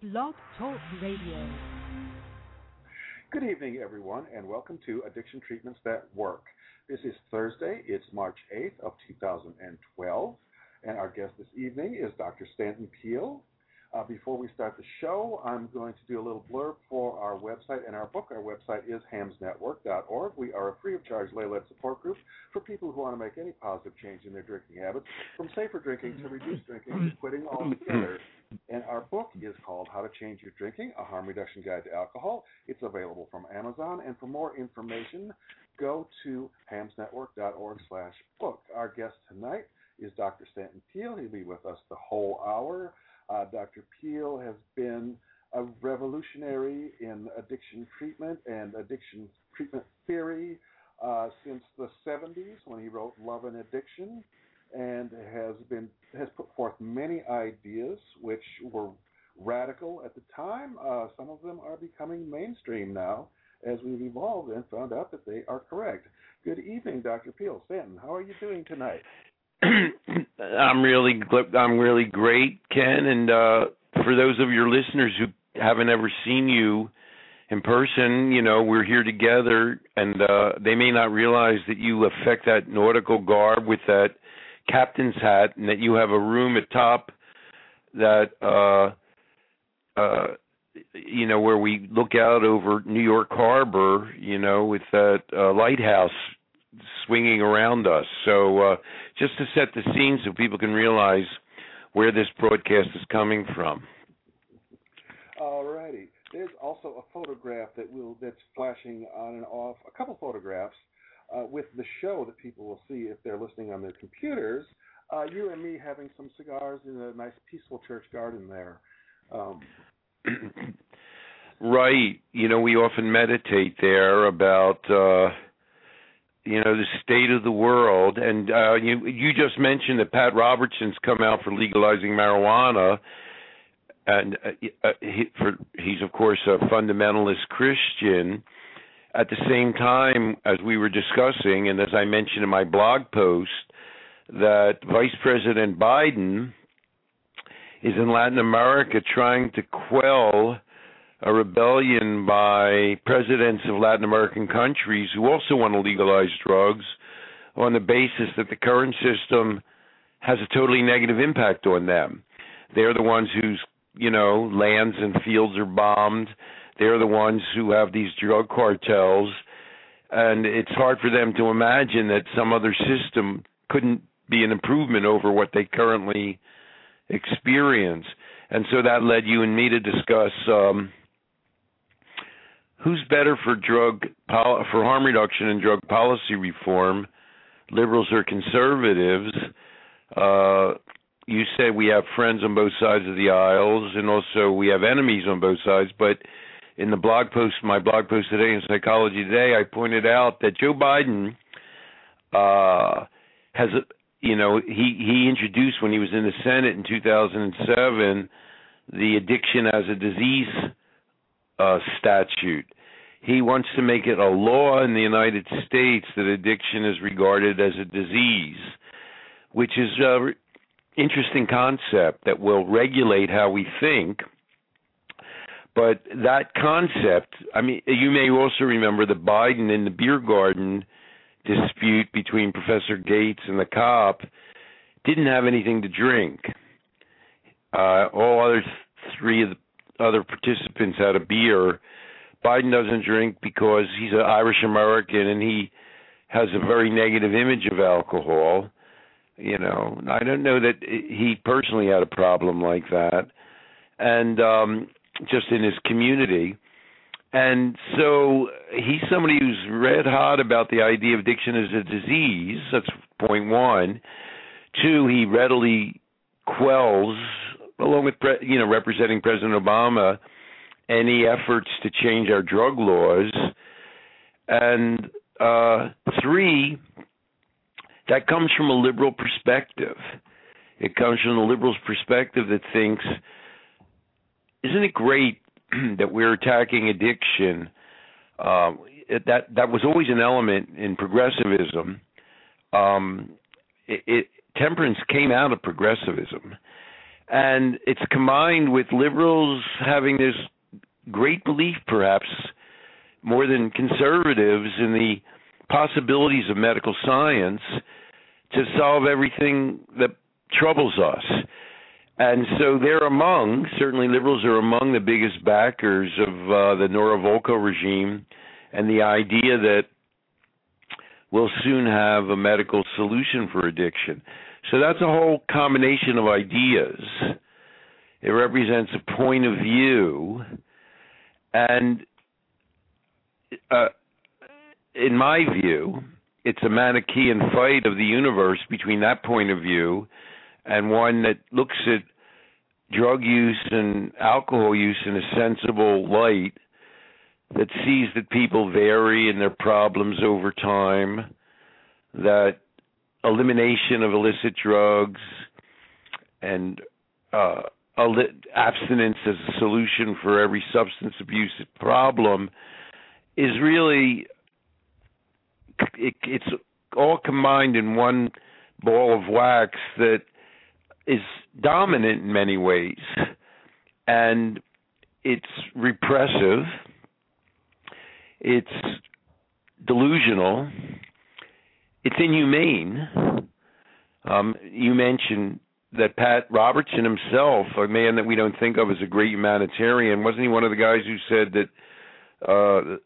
Blog Talk Radio. Good evening, everyone, and welcome to Addiction Treatments That Work. This is Thursday. It's March 8th of 2012, and our guest this evening is Dr. Stanton Peele. Uh, before we start the show, I'm going to do a little blurb for our website and our book. Our website is hamsnetwork.org. We are a free of charge lay led support group for people who want to make any positive change in their drinking habits, from safer drinking to reduced drinking to quitting altogether. And our book is called How to Change Your Drinking, a harm reduction guide to alcohol. It's available from Amazon. And for more information, go to hamsnetwork.org slash book. Our guest tonight is Dr. Stanton Peele. He'll be with us the whole hour. Uh, Dr. Peele has been a revolutionary in addiction treatment and addiction treatment theory uh, since the 70s when he wrote Love and Addiction and has been has put forth many ideas which were radical at the time. Uh, some of them are becoming mainstream now as we've evolved and found out that they are correct. Good evening, Dr. Peele. Stanton, how are you doing tonight? I'm really I'm really great, Ken. And uh, for those of your listeners who haven't ever seen you in person, you know we're here together, and uh, they may not realize that you affect that nautical garb with that captain's hat, and that you have a room at top that uh, uh, you know where we look out over New York Harbor, you know, with that uh, lighthouse swinging around us. So uh, just to set the scene so people can realize where this broadcast is coming from. All righty. There's also a photograph that will that's flashing on and off. A couple photographs uh, with the show that people will see if they're listening on their computers. Uh, you and me having some cigars in a nice peaceful church garden there. Um, right. You know, we often meditate there about. Uh, you know the state of the world and uh you you just mentioned that Pat Robertson's come out for legalizing marijuana and uh, uh, he for he's of course a fundamentalist Christian at the same time as we were discussing and as I mentioned in my blog post that Vice President Biden is in Latin America trying to quell a rebellion by presidents of Latin American countries who also want to legalize drugs on the basis that the current system has a totally negative impact on them. They're the ones whose, you know, lands and fields are bombed. They're the ones who have these drug cartels. And it's hard for them to imagine that some other system couldn't be an improvement over what they currently experience. And so that led you and me to discuss um, who's better for drug for harm reduction and drug policy reform, liberals or conservatives? Uh, you said we have friends on both sides of the aisles, and also we have enemies on both sides. But in the blog post, my blog post today in Psychology Today, I pointed out that Joe Biden uh, has, you know, he he introduced when he was in the Senate in 2007 the addiction as a disease uh, statute. He wants to make it a law in the United States that addiction is regarded as a disease, which is an interesting concept that will regulate how we think. But that concept, I mean, you may also remember the Biden in the beer garden dispute between Professor Gates and the cop didn't have anything to drink. Uh, all other three of the other participants had a beer. Biden doesn't drink because he's an Irish American and he has a very negative image of alcohol. You know, I don't know that he personally had a problem like that, and um, just in his community. And so he's somebody who's red hot about the idea of addiction as a disease. That's point one. Two, he readily quells along with pre- you know representing President Obama, any efforts to change our drug laws, and uh, three, that comes from a liberal perspective. It comes from the liberal's perspective that thinks, isn't it great that we're attacking addiction? Um, that that was always an element in progressivism. Um, it, it, temperance came out of progressivism and it's combined with liberals having this great belief, perhaps more than conservatives, in the possibilities of medical science to solve everything that troubles us. And so they're among, certainly liberals are among the biggest backers of uh, the Nora Volkow regime and the idea that we'll soon have a medical solution for addiction. So that's a whole combination of ideas. It represents a point of view. And uh, in my view, it's a Manichaean fight of the universe between that point of view and one that looks at drug use and alcohol use in a sensible light that sees that people vary in their problems over time, that elimination of illicit drugs and uh, abstinence as a solution for every substance abuse problem is really it, it's all combined in one ball of wax that is dominant in many ways and it's repressive it's delusional it's inhumane. Um, you mentioned that Pat Robertson himself, a man that we don't think of as a great humanitarian, wasn't he one of the guys who said that uh,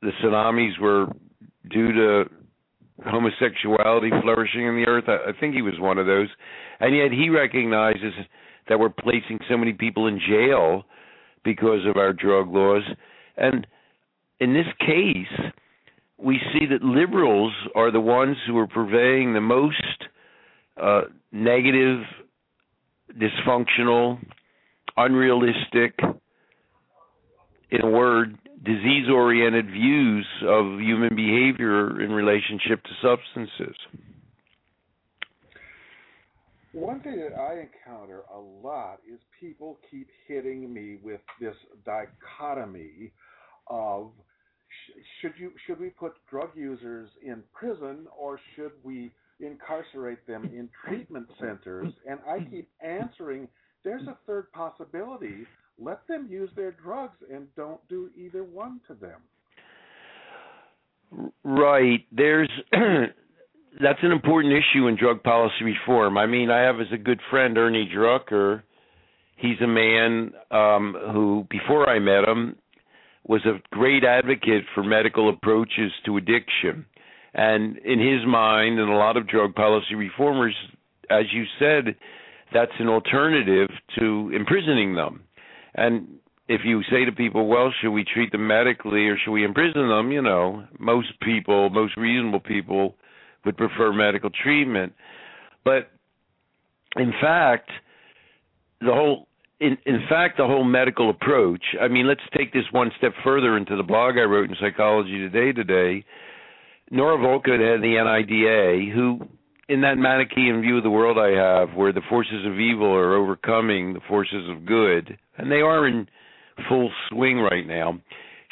the tsunamis were due to homosexuality flourishing in the earth? I, I think he was one of those, and yet he recognizes that we're placing so many people in jail because of our drug laws, and in this case, we see that liberals are the ones who are purveying the most uh, negative, dysfunctional, unrealistic, in a word, disease oriented views of human behavior in relationship to substances. One thing that I encounter a lot is people keep hitting me with this dichotomy of should you should we put drug users in prison or should we incarcerate them in treatment centers. And I keep answering, there's a third possibility. Let them use their drugs and don't do either one to them. Right. There's that's an important issue in drug policy reform. I mean, I have as a good friend Ernie Drucker. He's a man um, who, before I met him, was a great advocate for medical approaches to addiction. And in his mind, and a lot of drug policy reformers, as you said, that's an alternative to imprisoning them. And if you say to people, well, should we treat them medically or should we imprison them? You know, most people, most reasonable people would prefer medical treatment. But in fact, the whole in, in fact, the whole medical approach. I mean, let's take this one step further into the blog I wrote in Psychology Today today. Nora Volkow had the NIDA, who, in that Manichaean view of the world I have, where the forces of evil are overcoming the forces of good, and they are in full swing right now.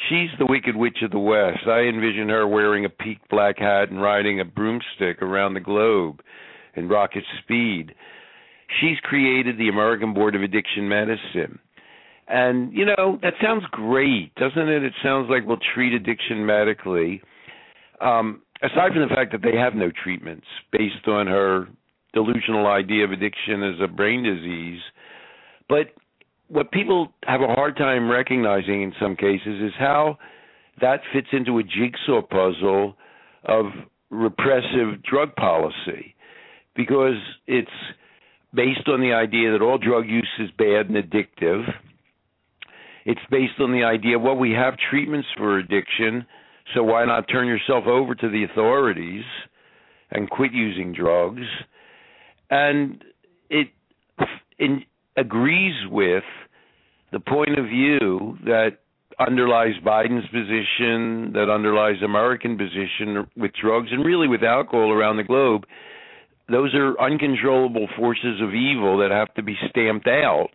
She's the Wicked Witch of the West. I envision her wearing a peaked black hat and riding a broomstick around the globe in rocket speed. She's created the American Board of Addiction Medicine. And, you know, that sounds great, doesn't it? It sounds like we'll treat addiction medically um, aside from the fact that they have no treatments based on her delusional idea of addiction as a brain disease, but what people have a hard time recognizing in some cases is how that fits into a jigsaw puzzle of repressive drug policy because it's based on the idea that all drug use is bad and addictive. It's based on the idea, well, we have treatments for addiction, so why not turn yourself over to the authorities and quit using drugs? And it, it agrees with the point of view that underlies Biden's position, that underlies American position with drugs and really with alcohol around the globe. Those are uncontrollable forces of evil that have to be stamped out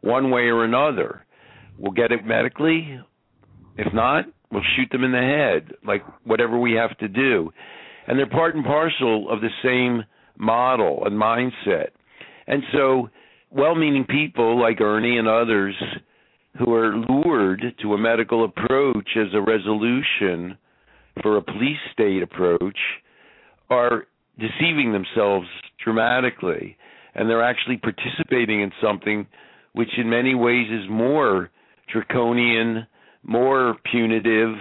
one way or another. We'll get it medically. If not, We'll shoot them in the head, like whatever we have to do. And they're part and parcel of the same model and mindset. And so well-meaning people like Ernie and others who are lured to a medical approach as a resolution for a police state approach are deceiving themselves dramatically and they're actually participating in something which in many ways is more draconian, more punitive,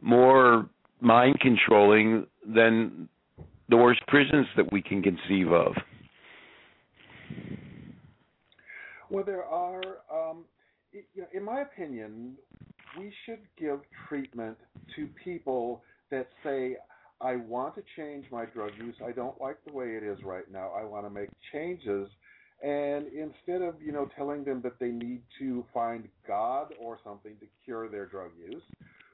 more mind controlling than the worst prisons that we can conceive of. Well, there are, um, in my opinion, we should give treatment to people that say, I want to change my drug use. I don't like the way it is right now. I want to make changes. And instead of, you know, telling them that they need to find God or something to cure their drug use,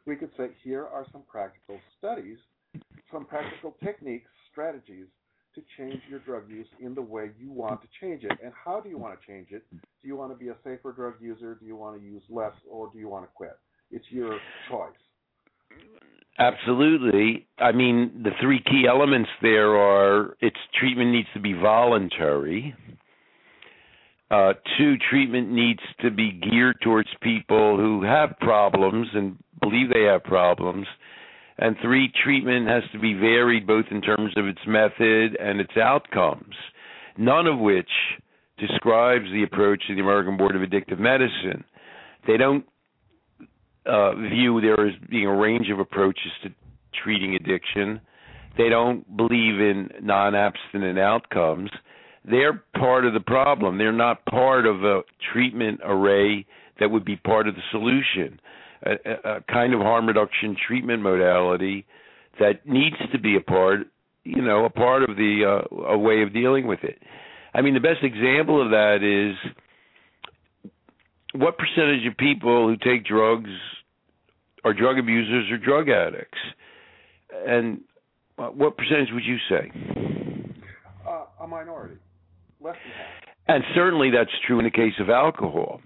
we could say, here are some practical studies, some practical techniques, strategies to change your drug use in the way you want to change it. And how do you want to change it? Do you want to be a safer drug user? Do you want to use less? Or do you want to quit? It's your choice. Absolutely. I mean, the three key elements there are its treatment needs to be voluntary. Uh, two, treatment needs to be geared towards people who have problems and believe they have problems. And three, treatment has to be varied both in terms of its method and its outcomes, none of which describes the approach of the American Board of Addictive Medicine. They don't uh, view there as being a range of approaches to treating addiction. They don't believe in non abstinent outcomes. They're part of the problem. They're not part of a treatment array that would be part of the solution. A, a, kind of harm reduction treatment modality that needs to be a part, you know, a part of the uh, a way of dealing with it. I mean, the best example of that is what percentage of people who take drugs are drug abusers or drug addicts? And uh, what percentage would you say? Uh, a minority, less than half. And certainly that's true in the case of alcohol.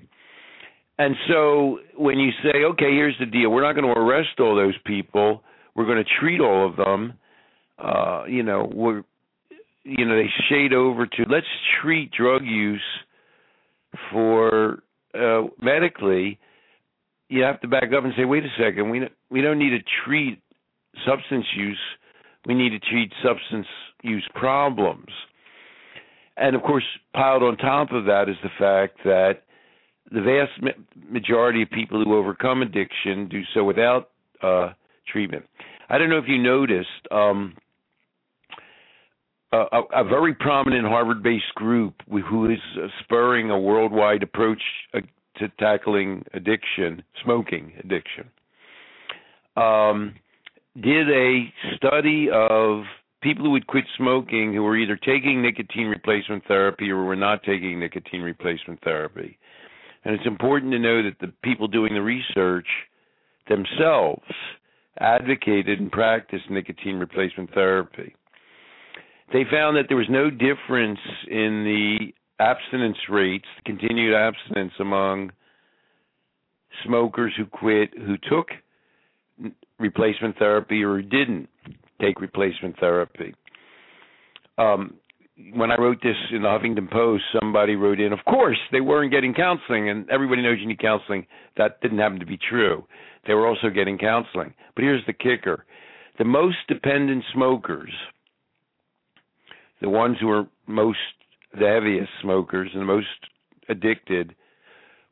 And so when you say, okay, here's the deal, we're not going to arrest all those people, we're going to treat all of them. Uh, you know, we're, you know, they shade over to let's treat drug use for uh, medically, you have to back up and say, wait a second, we we don't need to treat substance use, we need to treat substance use problems. And of course, piled on top of that is the fact that the vast majority of people who overcome addiction do so without uh, treatment. I don't know if you noticed. Um, a, a, very prominent Harvard-based group who is spurring a worldwide approach uh, to tackling addiction, smoking addiction, um, did a study of people who would quit smoking who were either taking nicotine replacement therapy or were not taking nicotine replacement therapy. And it's important to know that the people doing the research themselves advocated and practiced nicotine replacement therapy they found that there was no difference in the abstinence rates, continued abstinence among smokers who quit, who took replacement therapy or who didn't take replacement therapy. Um, when I wrote this in the Huffington Post, somebody wrote in, of course, they weren't getting counseling, and everybody knows you need counseling. That didn't happen to be true. They were also getting counseling. But here's the kicker the most dependent smokers the ones who were most the heaviest smokers and the most addicted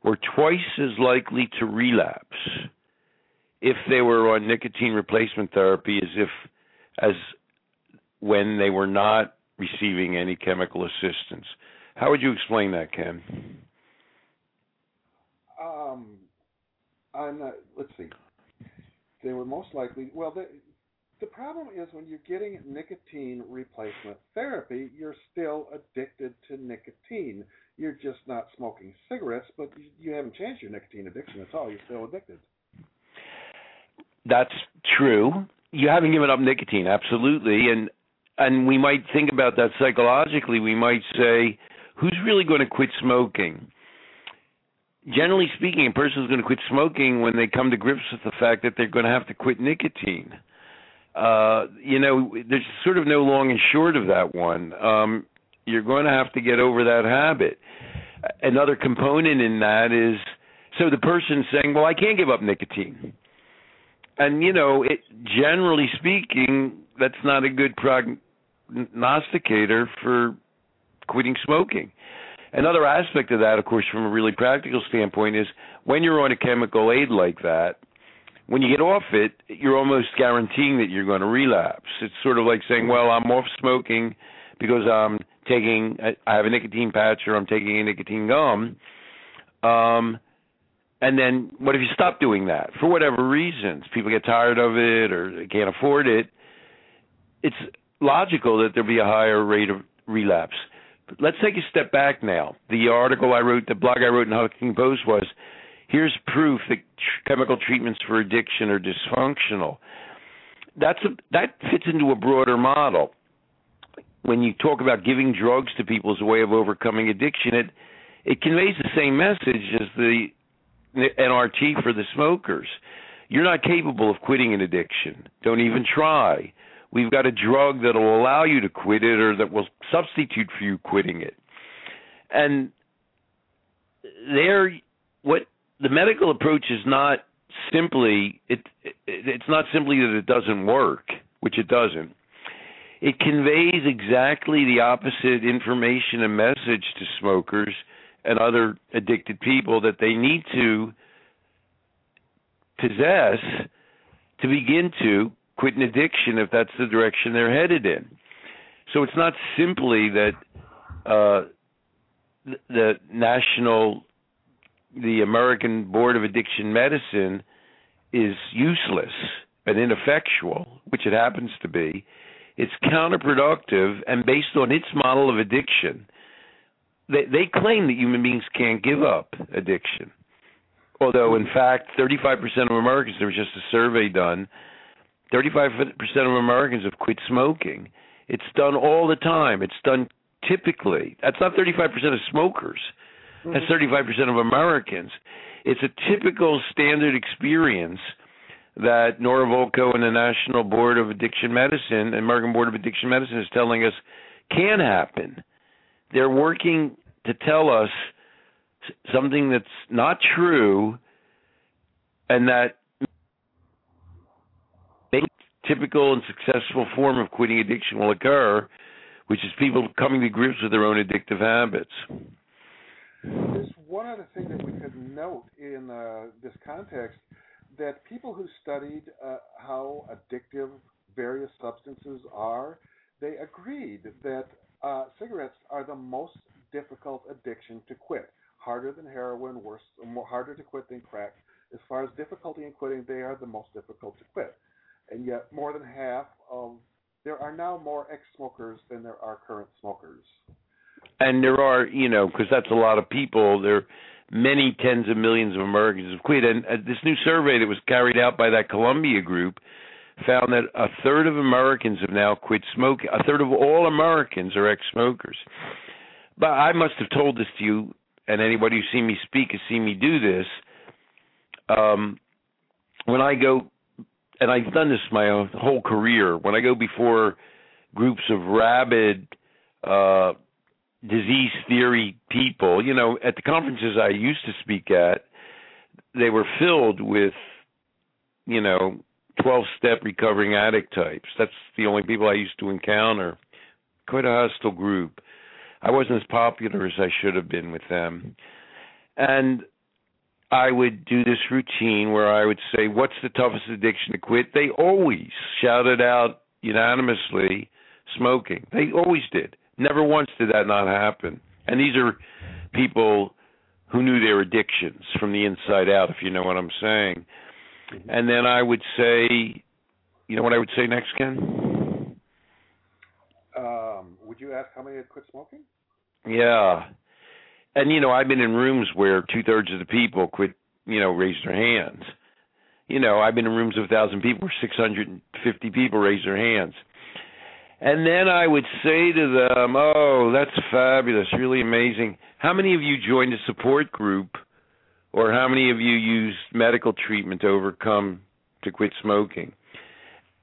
were twice as likely to relapse if they were on nicotine replacement therapy as if as when they were not receiving any chemical assistance. How would you explain that, Ken? Um, I'm not, let's see. They were most likely well. The problem is when you're getting nicotine replacement therapy, you're still addicted to nicotine. You're just not smoking cigarettes, but you haven't changed your nicotine addiction at all. You're still addicted. That's true. You haven't given up nicotine, absolutely, and and we might think about that psychologically. We might say, who's really going to quit smoking? Generally speaking, a person is going to quit smoking when they come to grips with the fact that they're going to have to quit nicotine uh, you know, there's sort of no long and short of that one. Um, you're going to have to get over that habit. another component in that is so the person saying, "Well, I can't give up nicotine," and you know, it generally speaking, that's not a good prognosticator for quitting smoking. Another aspect of that, of course, from a really practical standpoint, is when you're on a chemical aid like that, when you get off it, you're almost guaranteeing that you're going to relapse. It's sort of like saying, "Well, I'm off smoking because I'm taking I have a nicotine patch or I'm taking a nicotine gum." Um, and then what if you stop doing that for whatever reasons? People get tired of it or they can't afford it. It's logical that there be a higher rate of relapse. But let's take a step back now. The article I wrote, the blog I wrote in Huffington Post was, here's proof that tr- chemical treatments for addiction are dysfunctional. That's a, that fits into a broader model. When you talk about giving drugs to people as a way of overcoming addiction, it it conveys the same message as the NRT for the smokers. You're not capable of quitting an addiction. Don't even try. We've got a drug that will allow you to quit it or that will substitute for you quitting it. And there what the medical approach is not simply it, it it's not simply that it doesn't work, which it doesn't. It conveys exactly the opposite information and message to smokers and other addicted people that they need to possess to begin to quit an addiction if that's the direction they're headed in. So it's not simply that uh, the national, the American Board of Addiction Medicine is useless and ineffectual, which it happens to be. It's counterproductive and based on its model of addiction they they claim that human beings can't give up addiction. Although in fact 35% of Americans there was just a survey done 35% of Americans have quit smoking. It's done all the time. It's done typically. That's not 35% of smokers. That's 35% mm-hmm. of Americans. It's a typical standard experience that Nora Volkow and the National Board of Addiction Medicine, and American Board of Addiction Medicine, is telling us can happen they're working to tell us something that's not true and that typical and successful form of quitting addiction will occur, which is people coming to grips with their own addictive habits. There's one other thing that we could note in uh, this context that people who studied uh, how addictive various substances are, they agreed that uh, cigarettes are the most difficult addiction to quit. Harder than heroin, worse, more harder to quit than crack. As far as difficulty in quitting, they are the most difficult to quit. And yet, more than half of there are now more ex-smokers than there are current smokers. And there are, you know, because that's a lot of people. There are many tens of millions of Americans have quit. And uh, this new survey that was carried out by that Columbia group found that a third of Americans have now quit smoking. A third of all Americans are ex-smokers. But I must have told this to you, and anybody who's seen me speak has seen me do this. Um, when I go, and I've done this my whole career, when I go before groups of rabid uh, disease theory people, you know, at the conferences I used to speak at, they were filled with, you know, 12 step recovering addict types. That's the only people I used to encounter. Quite a hostile group. I wasn't as popular as I should have been with them. And I would do this routine where I would say, What's the toughest addiction to quit? They always shouted out unanimously smoking. They always did. Never once did that not happen. And these are people who knew their addictions from the inside out, if you know what I'm saying. Mm-hmm. And then I would say, you know what I would say next, Ken? Um, would you ask how many had quit smoking? Yeah. And you know, I've been in rooms where two thirds of the people quit, you know, raised their hands. You know, I've been in rooms of a thousand people where six hundred and fifty people raised their hands. And then I would say to them, Oh, that's fabulous, really amazing. How many of you joined a support group or how many of you used medical treatment to overcome to quit smoking?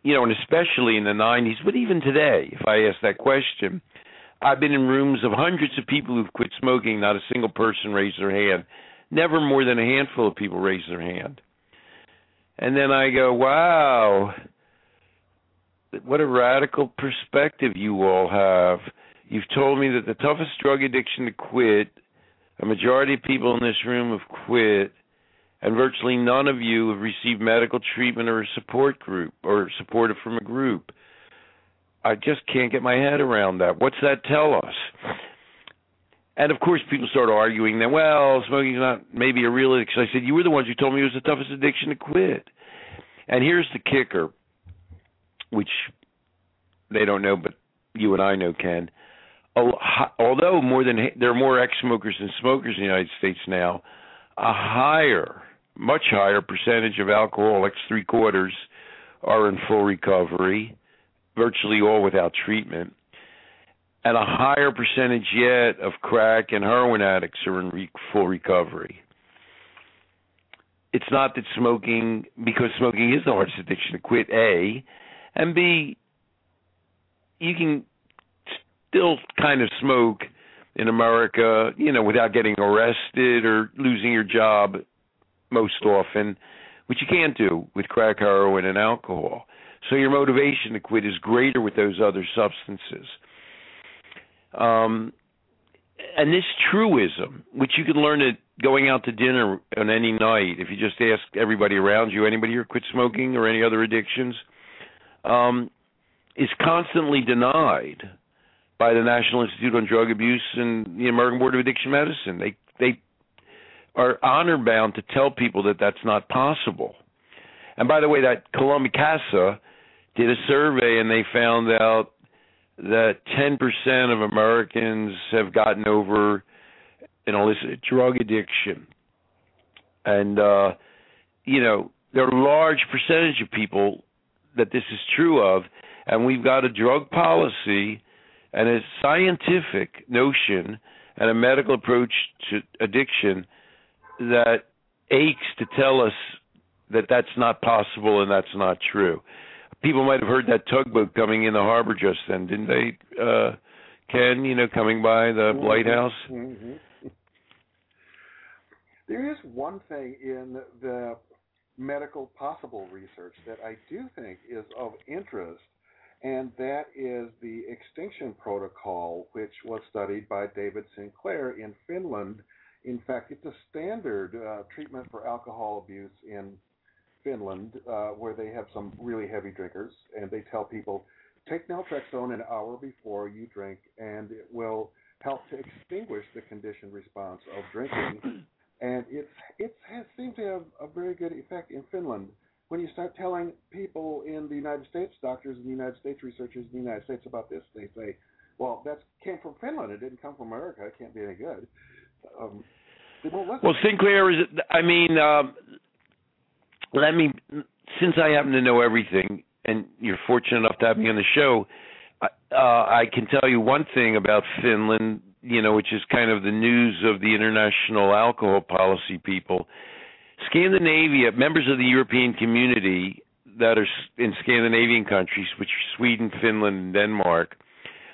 You know, and especially in the 90s, but even today, if I ask that question, I've been in rooms of hundreds of people who've quit smoking. Not a single person raised their hand. Never more than a handful of people raised their hand. And then I go, wow, what a radical perspective you all have. You've told me that the toughest drug addiction to quit, a majority of people in this room have quit, and virtually none of you have received medical treatment or a support group or supported from a group. I just can't get my head around that. What's that tell us? And of course, people start arguing that, well, smoking's not maybe a real addiction. I said, you were the ones who told me it was the toughest addiction to quit. And here's the kicker, which they don't know, but you and I know, Ken. Although more than there are more ex-smokers than smokers in the United States now, a higher, much higher percentage of alcoholics, three quarters, are in full recovery virtually all without treatment. And a higher percentage yet of crack and heroin addicts are in re- full recovery. It's not that smoking, because smoking is the hardest addiction to quit, A, and B, you can still kind of smoke in America, you know, without getting arrested or losing your job most often, which you can't do with crack, heroin, and alcohol. So your motivation to quit is greater with those other substances. Um, and this truism, which you can learn it going out to dinner on any night, if you just ask everybody around you, anybody here quit smoking or any other addictions, um, is constantly denied by the National Institute on Drug Abuse and the American Board of Addiction Medicine. They they are honor bound to tell people that that's not possible. And by the way, that Columbia CASA did a survey and they found out that 10% of Americans have gotten over an illicit drug addiction. And, uh, you know, there are a large percentage of people that this is true of, and we've got a drug policy and a scientific notion and a medical approach to addiction that aches to tell us that that's not possible and that's not true people might have heard that tugboat coming in the harbor just then, didn't they? Uh, Ken, you know, coming by the mm-hmm. lighthouse. Mm-hmm. There is one thing in the medical possible research that I do think is of interest, and that is the extinction protocol, which was studied by David Sinclair in Finland. In fact, it's a standard uh, treatment for alcohol abuse in Finland, uh, where they have some really heavy drinkers, and they tell people take naltrexone an hour before you drink, and it will help to extinguish the conditioned response of drinking. and it's it has seemed to have a very good effect in Finland. When you start telling people in the United States, doctors in the United States, researchers in the United States about this, they say, "Well, that came from Finland. It didn't come from America. It can't be any good." Um, well, Sinclair is. I mean, um, let me since I happen to know everything, and you're fortunate enough to have me on the show. Uh, I can tell you one thing about Finland, you know, which is kind of the news of the international alcohol policy people. Scandinavia, members of the European community that are in Scandinavian countries, which are Sweden, Finland, and Denmark,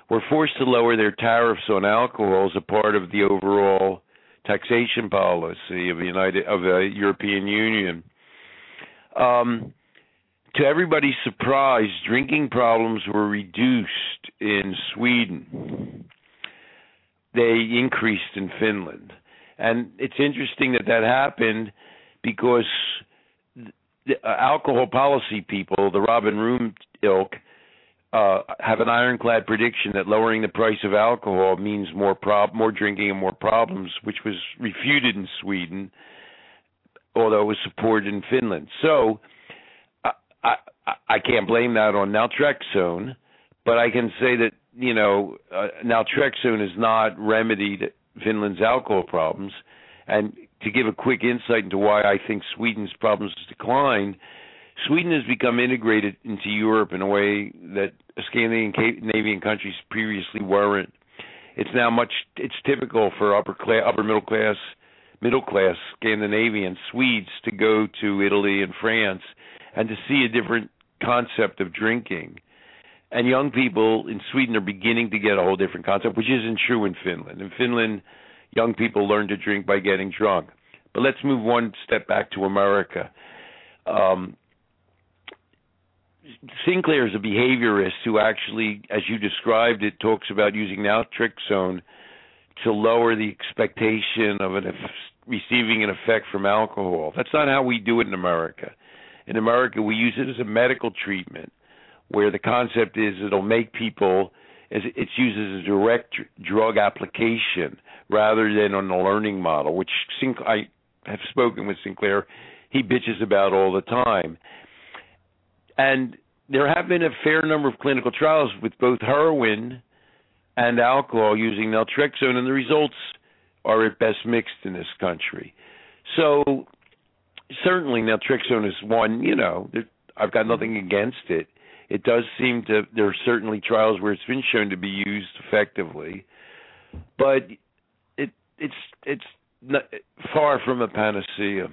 were forced to lower their tariffs on alcohol as a part of the overall taxation policy of the United of the European Union. Um, to everybody's surprise, drinking problems were reduced in Sweden. They increased in Finland. And it's interesting that that happened because the uh, alcohol policy people, the Robin Room ilk, uh, have an ironclad prediction that lowering the price of alcohol means more prob- more drinking and more problems, which was refuted in Sweden although it was supported in Finland. So I, I, I can't blame that on naltrexone, but I can say that you know uh, naltrexone has not remedied Finland's alcohol problems. And to give a quick insight into why I think Sweden's problems declined, Sweden has become integrated into Europe in a way that Scandinavian countries previously weren't. It's now much. It's typical for upper class, upper middle class middle class Scandinavian Swedes to go to Italy and France and to see a different concept of drinking. and young people in Sweden are beginning to get a whole different concept, which isn't true in Finland. In Finland, young people learn to drink by getting drunk. But let's move one step back to America. Um, Sinclair is a behaviorist who actually, as you described it, talks about using naltrexone to lower the expectation of an receiving an effect from alcohol. That's not how we do it in America. In America, we use it as a medical treatment, where the concept is it'll make people it's used as a direct drug application rather than on a learning model, which I have spoken with Sinclair. He bitches about all the time, and there have been a fair number of clinical trials with both heroin and alcohol using naltrexone, and the results are at best mixed in this country. So certainly naltrexone is one. You know, I've got nothing against it. It does seem to. There are certainly trials where it's been shown to be used effectively, but it's it's not, far from a panacea.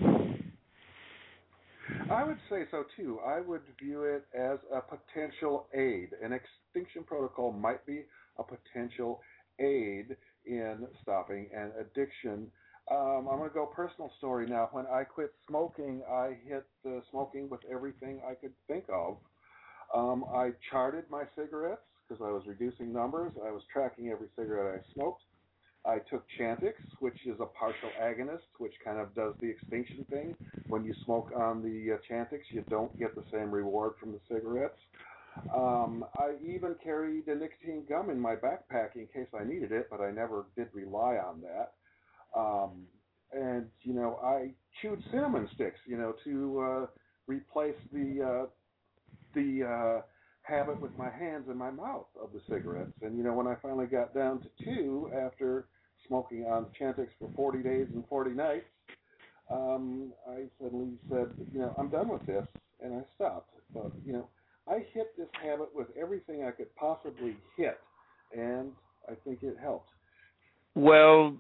I would say so too. I would view it as a potential aid. An extinction protocol might be a potential aid in stopping an addiction. Um, I'm going to go personal story now. When I quit smoking, I hit the smoking with everything I could think of. Um, I charted my cigarettes because I was reducing numbers. I was tracking every cigarette I smoked. I took Chantix, which is a partial agonist, which kind of does the extinction thing. When you smoke on the uh, Chantix, you don't get the same reward from the cigarettes. Um, I even carried a nicotine gum in my backpack in case I needed it, but I never did rely on that. Um, and you know, I chewed cinnamon sticks, you know, to uh, replace the uh, the uh, habit with my hands in my mouth of the cigarettes. And you know, when I finally got down to two after smoking on Chantix for 40 days and 40 nights, um, I suddenly said, you know, I'm done with this, and I stopped. But you know, I hit this habit with everything I could possibly hit, and I think it helped. Well,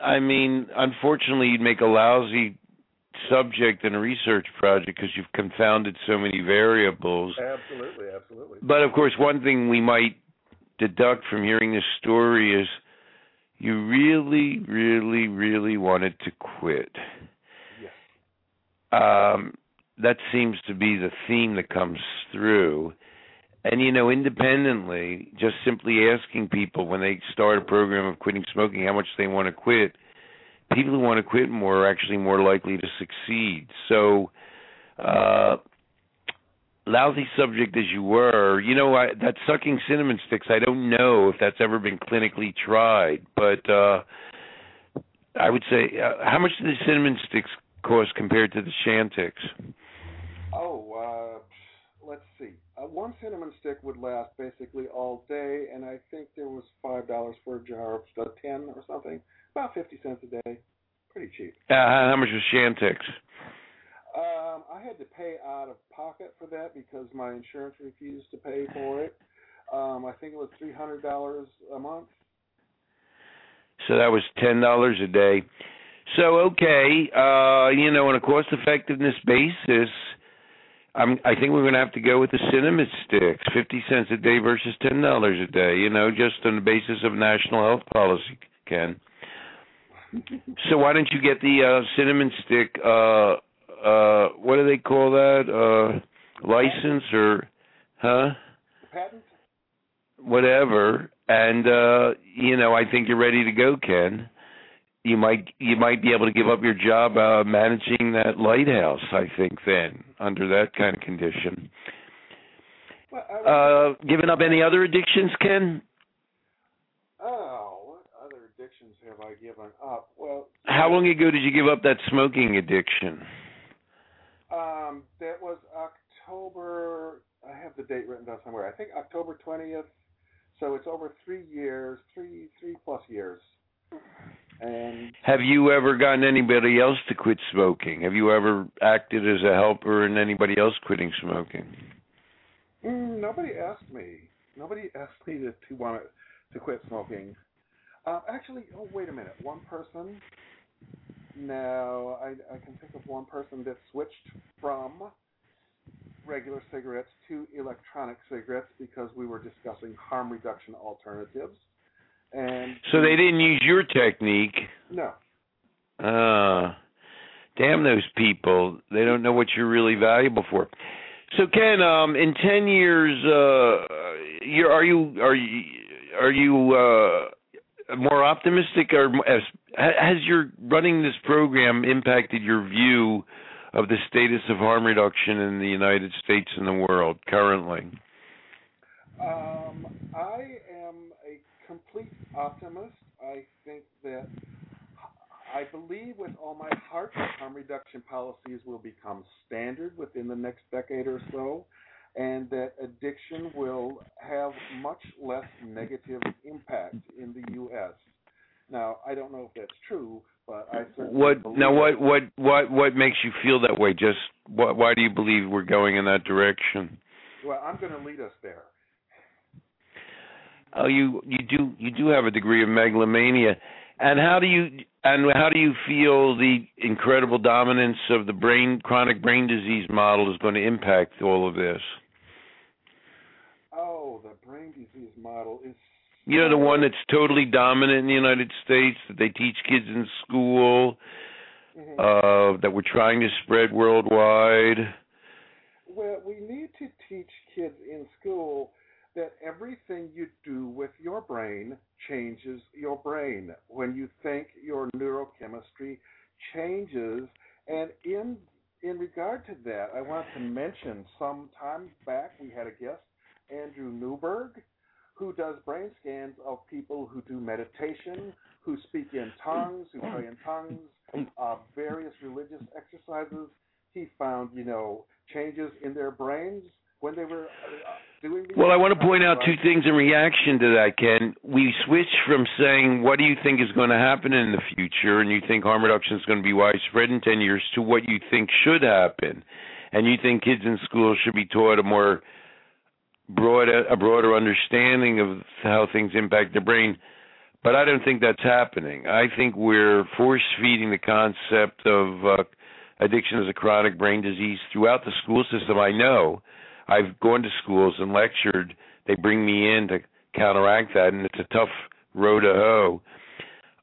I mean, unfortunately, you'd make a lousy subject in a research project because you've confounded so many variables. Absolutely, absolutely. But of course, one thing we might deduct from hearing this story is you really, really, really wanted to quit. Yes. Um, that seems to be the theme that comes through. And you know, independently, just simply asking people when they start a program of quitting smoking how much they want to quit, people who want to quit more are actually more likely to succeed. So, uh, lousy subject as you were, you know, I, that sucking cinnamon sticks, I don't know if that's ever been clinically tried, but uh, I would say, uh, how much do the cinnamon sticks cost compared to the Chantix? Oh, uh, let's see. Uh, one cinnamon stick would last basically all day, and I think there was five dollars for a jar of uh, ten or something, about fifty cents a day. Pretty cheap. Uh, how much was Chantix? Um, I had to pay out of pocket for that because my insurance refused to pay for it. Um, I think it was three hundred dollars a month. So that was ten dollars a day. So okay, uh, you know, on a cost effectiveness basis, I'm, I think we're going to have to go with the cinnamon sticks, fifty cents a day versus ten dollars a day. You know, just on the basis of national health policy, Ken. so why don't you get the uh, cinnamon stick? Uh, uh, what do they call that? Uh, license or, huh? Patent. Whatever. And uh, you know, I think you're ready to go, Ken you might you might be able to give up your job uh, managing that lighthouse. I think then under that kind of condition. Uh, giving up any other addictions, Ken? Oh, what other addictions have I given up? Well, how long ago did you give up that smoking addiction? Um, that was October. I have the date written down somewhere. I think October twentieth. So it's over three years, three three plus years. And have you ever gotten anybody else to quit smoking? Have you ever acted as a helper in anybody else quitting smoking? Mm, nobody asked me. Nobody asked me to to want to quit smoking. Uh, actually, oh wait a minute. One person. No, I I can think of one person that switched from regular cigarettes to electronic cigarettes because we were discussing harm reduction alternatives. And so they didn't use your technique. No. Uh, damn those people. They don't know what you're really valuable for. So Ken, um, in ten years, uh, you're, are you are you are you uh, more optimistic, or has, your running this program impacted your view of the status of harm reduction in the United States and the world currently? Um, I am a complete optimist. I think that I believe with all my heart that harm reduction policies will become standard within the next decade or so, and that addiction will have much less negative impact in the U.S. Now, I don't know if that's true, but I certainly what now what what what what makes you feel that way? Just what, why do you believe we're going in that direction? Well, I'm going to lead us there. Oh, you you do you do have a degree of megalomania, and how do you and how do you feel the incredible dominance of the brain chronic brain disease model is going to impact all of this? Oh, the brain disease model is. You know the one that's totally dominant in the United States that they teach kids in school, Mhm. uh, that we're trying to spread worldwide. Well, we need to teach kids in school that everything you do with your brain changes your brain. When you think, your neurochemistry changes. And in in regard to that, I want to mention some time back we had a guest, Andrew Newberg, who does brain scans of people who do meditation, who speak in tongues, who pray in tongues, uh, various religious exercises. He found, you know, changes in their brains when they were uh, doing. Well, I want to point out two things in reaction to that, Ken. We switched from saying, what do you think is going to happen in the future, and you think harm reduction is going to be widespread in 10 years, to what you think should happen. And you think kids in schools should be taught a more broad, a broader understanding of how things impact the brain. But I don't think that's happening. I think we're force feeding the concept of uh, addiction as a chronic brain disease throughout the school system. I know I've gone to schools and lectured. They bring me in to counteract that, and it's a tough row to hoe.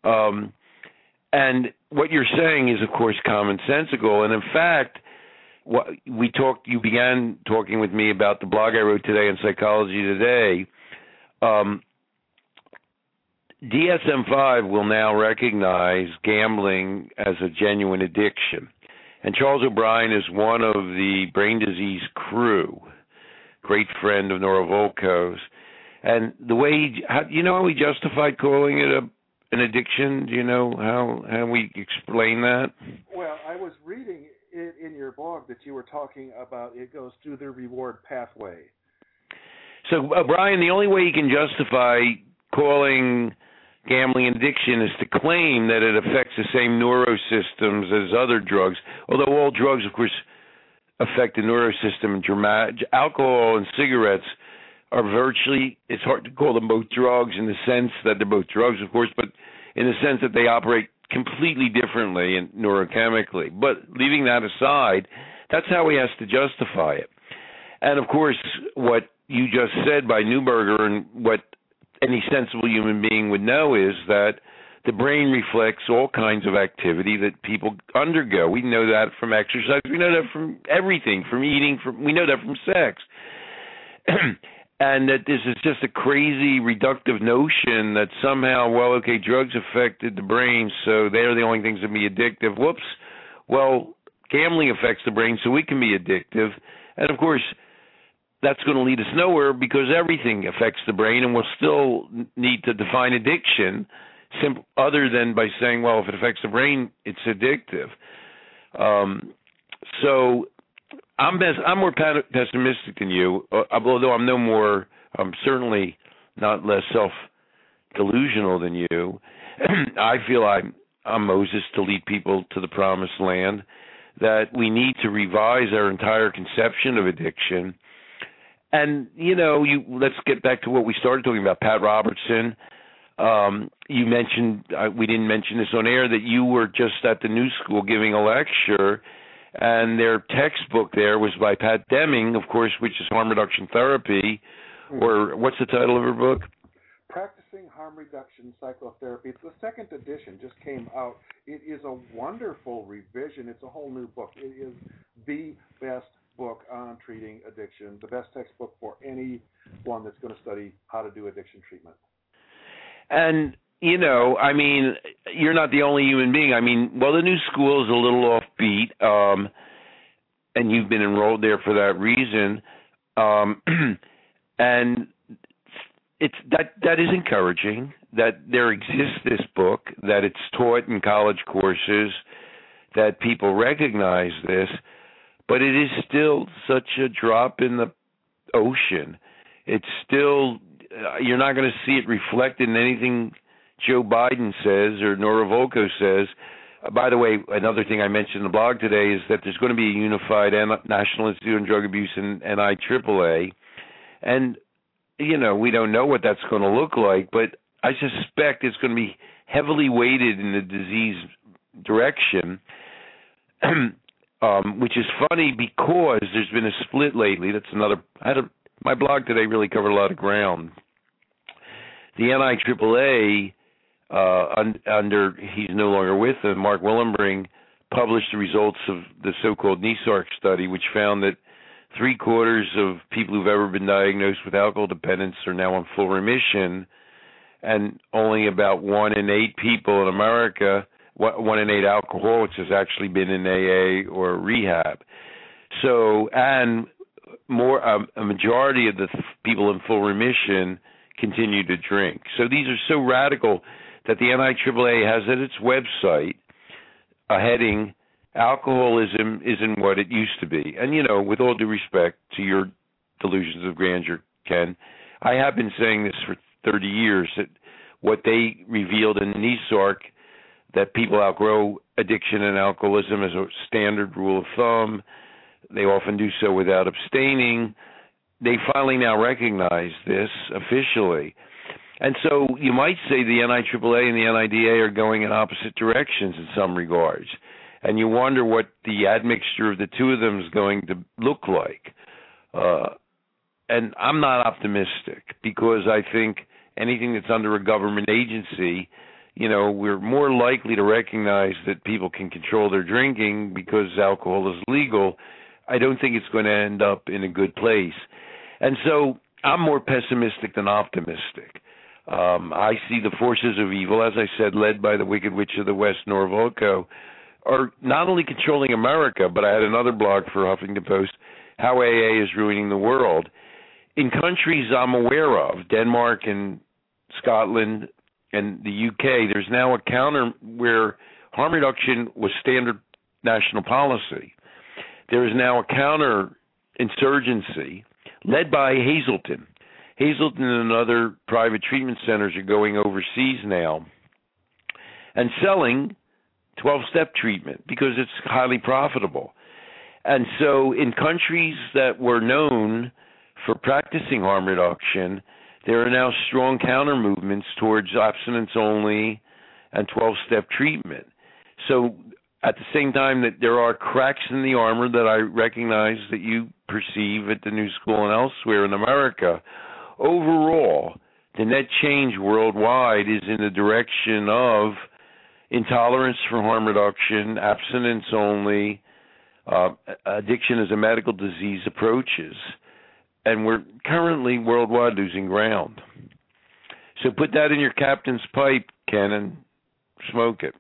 Um, and what you're saying is, of course, commonsensical. And in fact, what we talked, you began talking with me about the blog I wrote today in Psychology Today. Um, DSM-5 will now recognize gambling as a genuine addiction. And Charles O'Brien is one of the brain disease crew, great friend of Nora Volkow's. And the way he, how, you know how he justified calling it a an addiction? Do you know how how we explain that? Well, I was reading it in your blog that you were talking about it goes through the reward pathway. So, uh, Brian, the only way you can justify calling gambling addiction is to claim that it affects the same neurosystems as other drugs. Although all drugs, of course, affect the neurosystem. Dramatic alcohol and cigarettes are virtually. It's hard to call them both drugs in the sense that they're both drugs, of course, but in the sense that they operate completely differently and neurochemically. But leaving that aside, that's how he has to justify it. And of course, what you just said by Newberger and what any sensible human being would know is that the brain reflects all kinds of activity that people undergo. We know that from exercise. We know that from everything, from eating. From we know that from sex. and that this is just a crazy reductive notion that somehow, well, okay, drugs affected the brain, so they're the only things that can be addictive. Whoops. Well, gambling affects the brain, so we can be addictive. And of course, that's going to lead us nowhere because everything affects the brain, and we'll still need to define addiction, simple, other than by saying, well, if it affects the brain, it's addictive. Um, so I'm best, I'm more pessimistic than you, uh, although I'm no more. I'm certainly not less self delusional than you. I feel I'm I'm Moses to lead people to the promised land. That we need to revise our entire conception of addiction. And you know, you let's get back to what we started talking about. Pat Robertson. Um, you mentioned uh, we didn't mention this on air that you were just at the New School giving a lecture and their textbook there was by Patt Denning, of course, which is harm reduction therapy, or what's the title of her book? Practicing Harm Reduction Psychotherapy. It's the second edition, just came out. It is a wonderful revision. It's a whole new book. It is the best book on treating addiction, the best textbook for anyone that's going to study how to do addiction treatment. And you know, I mean, you're not the only human being. I mean, well, the new school is a little offbeat, um, and you've been enrolled there for that reason. Um, and it's that that is encouraging that there exists this book, that it's taught in college courses, that people recognize this, but it is still such a drop in the ocean. It's still uh, you're not going to see it reflected in anything Joe Biden says or Nora Volkow says. Uh, by the way, another thing I mentioned in the blog today is that there's going to be a unified National Institute on Drug Abuse and NIAAA, and you know we don't know what that's going to look like, but I suspect it's going to be heavily weighted in the disease direction. um, which is funny because there's been a split lately. That's another. I had a, my blog today really covered a lot of ground. The NIAAA, uh, un, under he's no longer with them, Mark Willenbring, published the results of the so-called NESARC study, which found that three quarters of people who've ever been diagnosed with alcohol dependence are now in full remission, and only about one in eight people in America, one in eight alcoholics, has actually been in AA or rehab. So, and more um, a majority of the th- people in full remission continue to drink. So these are so radical that the NIAAA has at its website a heading alcoholism isn't what it used to be. And you know, with all due respect to your delusions of grandeur, Ken, I have been saying this for 30 years that what they revealed in NESARC that people outgrow addiction and alcoholism as a standard rule of thumb. They often do so without abstaining. They finally now recognize this officially. And so you might say the NIAAA and the NIDA are going in opposite directions in some regards and you wonder what the admixture of the two of them is going to look like. Uh, and I'm not optimistic because I think anything that's under a government agency, you know, we're more likely to recognize that people can control their drinking because alcohol is legal. I don't think it's going to end up in a good place. And so I'm more pessimistic than optimistic. Um, I see the forces of evil, as I said, led by the Wicked Witch of the West, Nora are not only controlling America, but I had another blog for Huffington Post, how AA is ruining the world. In countries I'm aware of, Denmark and Scotland and the UK, there's now a counter where harm reduction was standard national policy. There is now a counter insurgency led by Hazelden. Hazelden and other private treatment centers are going overseas now and selling 12 step treatment because it's highly profitable. And so, in countries that were known for practicing harm reduction, there are now strong counter movements towards abstinence only and 12 step treatment. So, at the same time that there are cracks in the armor that I recognize that you perceive at the New School and elsewhere in America, overall, the net change worldwide is in the direction of intolerance for harm reduction, abstinence only, uh, addiction as a medical disease approaches. And we're currently worldwide losing ground. So put that in your captain's pipe, Ken, and smoke it.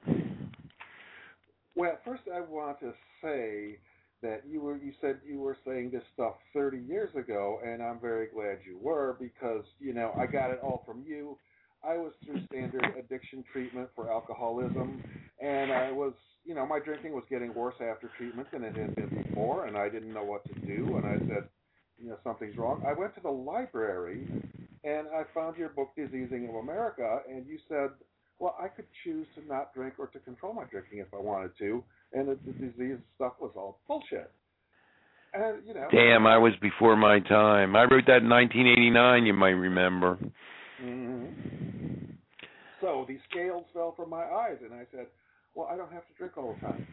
Well, first I want to say that you were you said you were saying this stuff 30 years ago and I'm very glad you were because you know I got it all from you I was through standard addiction treatment for alcoholism, and I was, you know, my drinking was getting worse after treatment than it had been before, and I didn't know what to do, and I said, you know, something's wrong. I went to the library, and I found your book, Diseasing of America, and you said, well, I could choose to not drink or to control my drinking if I wanted to, and the, the disease stuff was all bullshit. And, you know, Damn, I was before my time. I wrote that in 1989. You might remember. Mm-hmm. So the scales fell from my eyes, and I said, "Well, I don't have to drink all the time."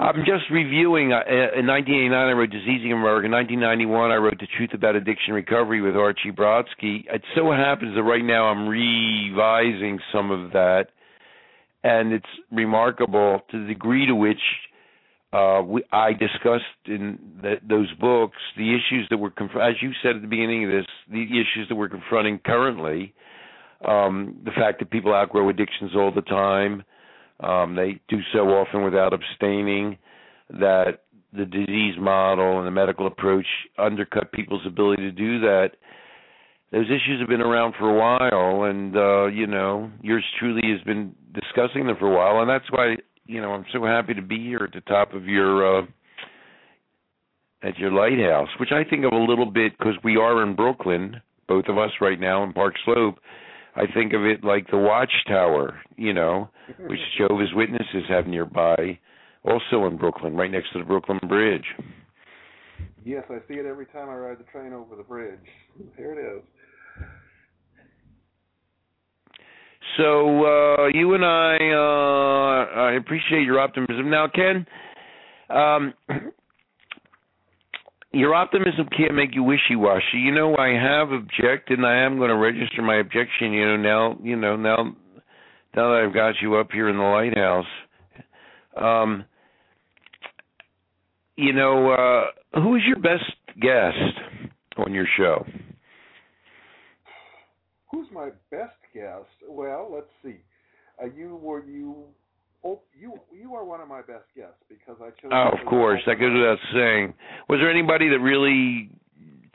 I'm just reviewing. Uh, in 1989, I wrote Diseasing America. In 1991, I wrote The Truth About Addiction Recovery with Archie Brodsky. It so happens that right now I'm revising some of that, and it's remarkable to the degree to which uh, we, I discussed in the, those books the issues that were, conf- as you said at the beginning of this, the issues that we're confronting currently. Um, the fact that people outgrow addictions all the time um, they do so often without abstaining. That the disease model and the medical approach undercut people's ability to do that. Those issues have been around for a while, and uh, you know, yours truly has been discussing them for a while, and that's why you know I'm so happy to be here at the top of your uh, at your lighthouse, which I think of a little bit because we are in Brooklyn, both of us right now in Park Slope I think of it like the Watchtower, you know, which Jehovah's Witnesses have nearby, also in Brooklyn, right next to the Brooklyn Bridge. Yes, I see it every time I ride the train over the bridge. Here it is. So uh, you and I, uh, I appreciate your optimism. Now, Ken, um, your optimism can't make you wishy-washy. You know, I have objected, and I am going to register my objection. You know, now, you know, now, now that I've got you up here in the lighthouse, um, you know, uh, who is your best guest on your show? Who's my best guest? Well, let's see. Uh, you were you Oh, you you are one of my best guests because I chose. Oh, of course, that goes without saying. Was there anybody that really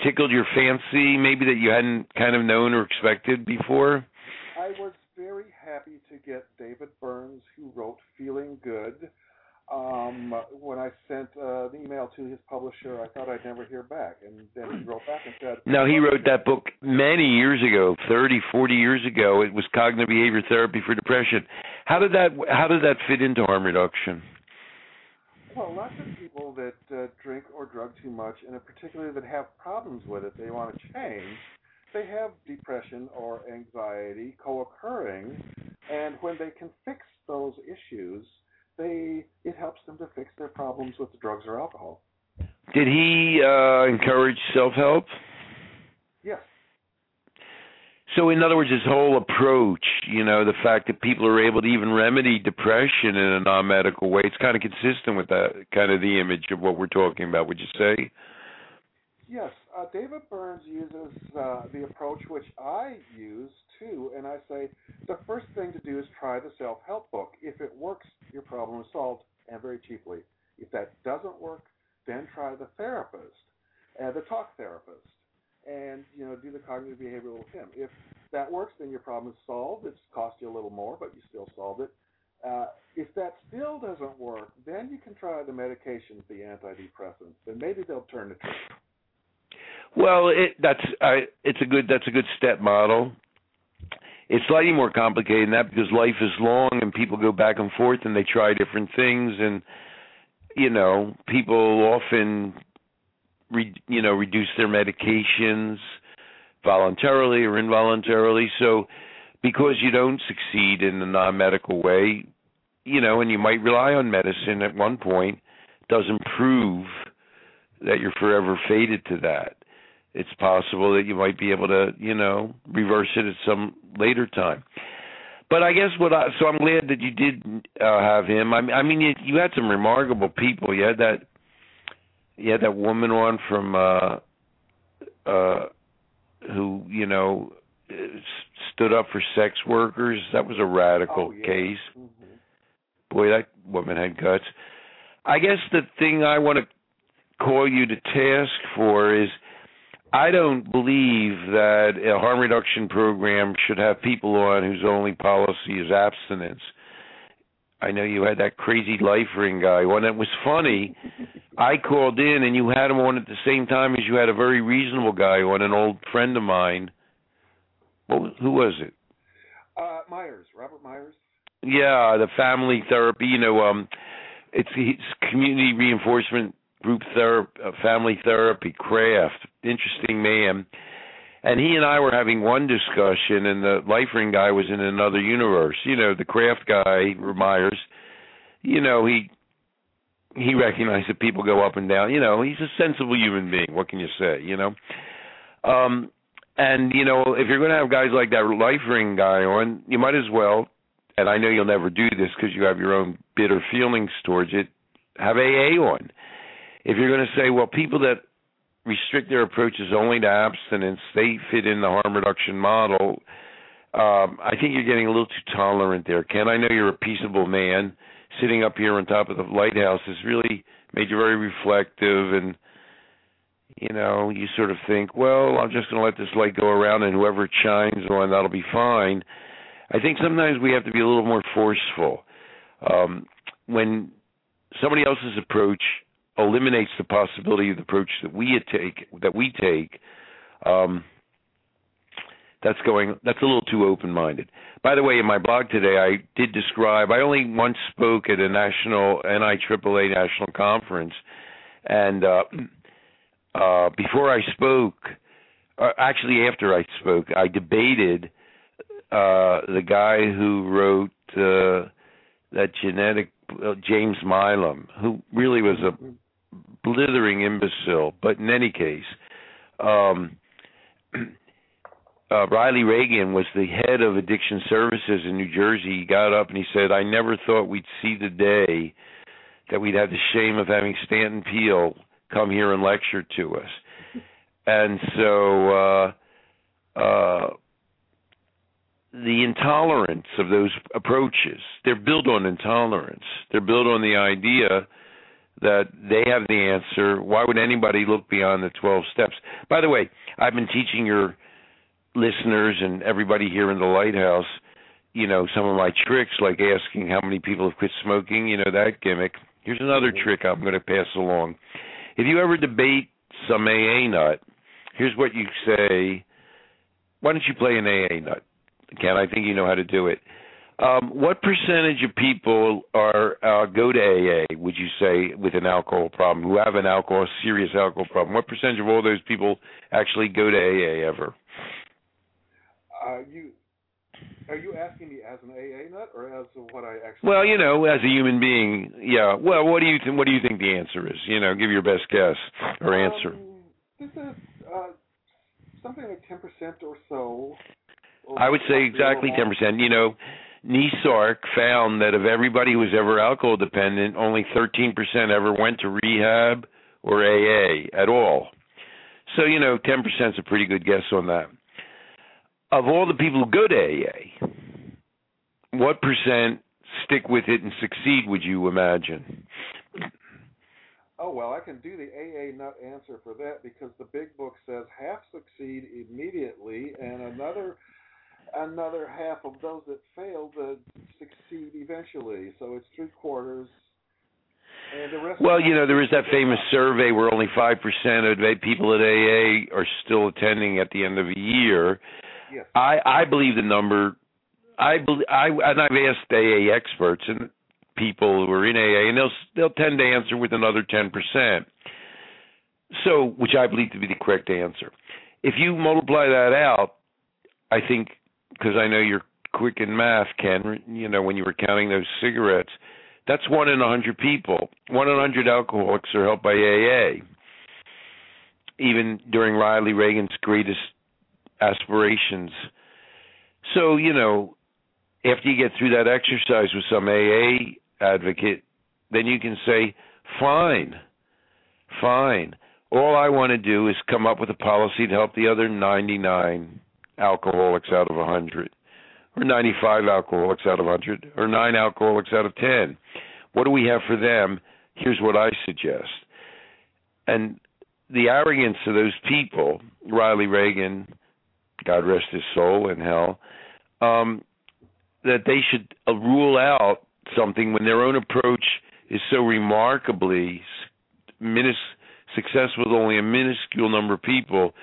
tickled your fancy, maybe that you hadn't kind of known or expected before? I was very happy to get David Burns, who wrote "Feeling Good." Um, when I sent uh, an email to his publisher, I thought I'd never hear back, and then he wrote back and said, "No, he wrote that book many years ago, thirty, forty years ago. It was cognitive behavior therapy for depression. How did that How did that fit into harm reduction?" Well, lots of people that uh, drink or drug too much, and particularly that have problems with it, they want to change. They have depression or anxiety co-occurring, and when they can fix those issues they it helps them to fix their problems with the drugs or alcohol. Did he uh, encourage self help? Yes. So, in other words, his whole approach, you know, the fact that people are able to even remedy depression in a non medical way, it's kind of consistent with that kind of the image of what we're talking about, would you say? Yes. Uh, David Burns uses uh, the approach which I use too, and I say the first thing to do is try the self help book. If it works, your problem is solved, and very cheaply. If that doesn't work, then try the therapist, uh, the talk therapist, and you know do the cognitive behavioral with him. If that works, then your problem is solved. It's cost you a little more, but you still solved it. Uh, if that still doesn't work, then you can try the medications, the antidepressants, and maybe they'll turn the trick. Well, it, that's it's a good that's a good step model. It's slightly more complicated than that because life is long and people go back and forth and they try different things and you know people often re, you know reduce their medications voluntarily or involuntarily. So because you don't succeed in a non-medical way, you know, and you might rely on medicine at one point, doesn't prove that you're forever fated to that it's possible that you might be able to, you know, reverse it at some later time. But I guess what I so I'm glad that you did uh, have him. I, I mean, you, you had some remarkable people. You had that, you had that woman on from, uh, uh, who you know stood up for sex workers. That was a radical oh, yeah. case. Mm-hmm. Boy, that woman had guts. I guess the thing I want to call you to task for is I don't believe that a harm reduction program should have people on whose only policy is abstinence. I know you had that crazy life ring guy on. It was funny. I called in and you had him on at the same time as you had a very reasonable guy on, an old friend of mine. What, who was it? Uh, Meyers, Robert Meyers. Yeah, the family therapy. You know, um, it's, it's community reinforcement group therapy, uh, family therapy, CRAFT, interesting man. And he and I were having one discussion, and the LifeRing guy was in another universe. You know, the CRAFT guy, Meyers. You know, he he recognized that people go up and down. You know, he's a sensible human being. What can you say? You know, um, and you know, if you're going to have guys like that LifeRing guy on, you might as well. And I know you'll never do this because you have your own bitter feelings towards it. Have AA on. If you're going to say, well, people that restrict their approaches only to abstinence, they fit in the harm reduction model. Um, I think you're getting a little too tolerant there, Ken. I know you're a peaceable man. Sitting up here on top of the lighthouse has really made you very reflective, and you know, you sort of think, well, I'm just going to let this light go around, and whoever shines on, that'll be fine. I think sometimes we have to be a little more forceful. Um, when somebody else's approach eliminates the possibility of the approach that we take that we take um, that's going that's a little too open minded by the way in my blog today i did describe i only once spoke at a national niaaa national conference and uh uh before i spoke uh, actually after i spoke i debated uh the guy who wrote uh that genetic uh, James Milam, who really was a blithering imbecile. But in any case, um, uh, Riley Regan was the head of addiction services in New Jersey. He got up and he said, "I never thought we'd see the day that we'd have the shame of having Stanton Peele come here and lecture to us." and so. uh uh the intolerance of those approaches. They're built on intolerance. They're built on the idea that they have the answer. Why would anybody look beyond the 12 steps? By the way, I've been teaching your listeners and everybody here in the lighthouse, you know, some of my tricks like asking how many people have quit smoking, you know, that gimmick. Here's another mm-hmm. trick I'm going to pass along. If you ever debate some AA nut, here's what you say. Why don't you play an AA nut? Ken, I think you know how to do it. Um, what percentage of people are uh, go to AA? Would you say with an alcohol problem who have an alcohol serious alcohol problem? What percentage of all those people actually go to AA ever? Uh, you are you asking me as an AA nut or as what I actually? Well, you know, as a human being, yeah. Well, what do you th- what do you think the answer is? You know, give your best guess or answer. Um, this is uh, something like ten percent or so. I would say exactly ten percent. You know, NESARC found that of everybody who was ever alcohol dependent, only 13% ever went to rehab or AA at all. So, you know, 10% is a pretty good guess on that. Of all the people who go to AA, what percent stick with it and succeed, would you imagine? Oh, well, I can do the AA nut answer for that because the big book says half succeed immediately and another another half of those that fail to succeed eventually. So it's three quarters. well, you know, there is that famous survey where only five percent of people at AA are still attending at the end of a year. Yes. I I believe the number. I believe I and I've asked AA experts and people who are in AA, and they'll they'll tend to answer with another ten percent. So, which I believe to be the correct answer. If you multiply that out, I think because I know you're quick in math, Ken. You know when you were counting those cigarettes, that's one in a hundred people. One in a hundred alcoholics are helped by AA. Even during Riley Regan's greatest aspirations. So you know, after you get through that exercise with some AA advocate, then you can say, fine, fine. All I want to do is come up with a policy to help the other 99 alcoholics out of 100, or 95 alcoholics out of 100, or 9 alcoholics out of 10. What do we have for them? Here's what I suggest. And the arrogance of those people, Riley Regan, God rest his soul in hell, um, that they should uh, rule out something when their own approach is so remarkably minis- successful with only a minuscule number of people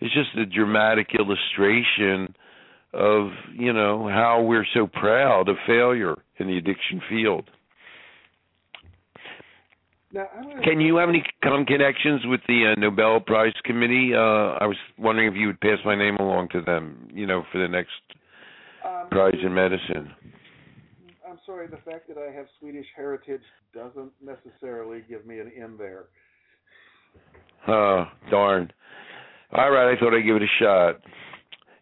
it's just a dramatic illustration of you know how we're so proud of failure in the addiction field. Now, Can you have any connections with the uh, Nobel Prize Committee? Uh, I was wondering if you would pass my name along to them, you know, for the next um, prize in medicine. I'm sorry. The fact that I have Swedish heritage doesn't necessarily give me an in there. Oh, darn. All right, I thought I'd give it a shot.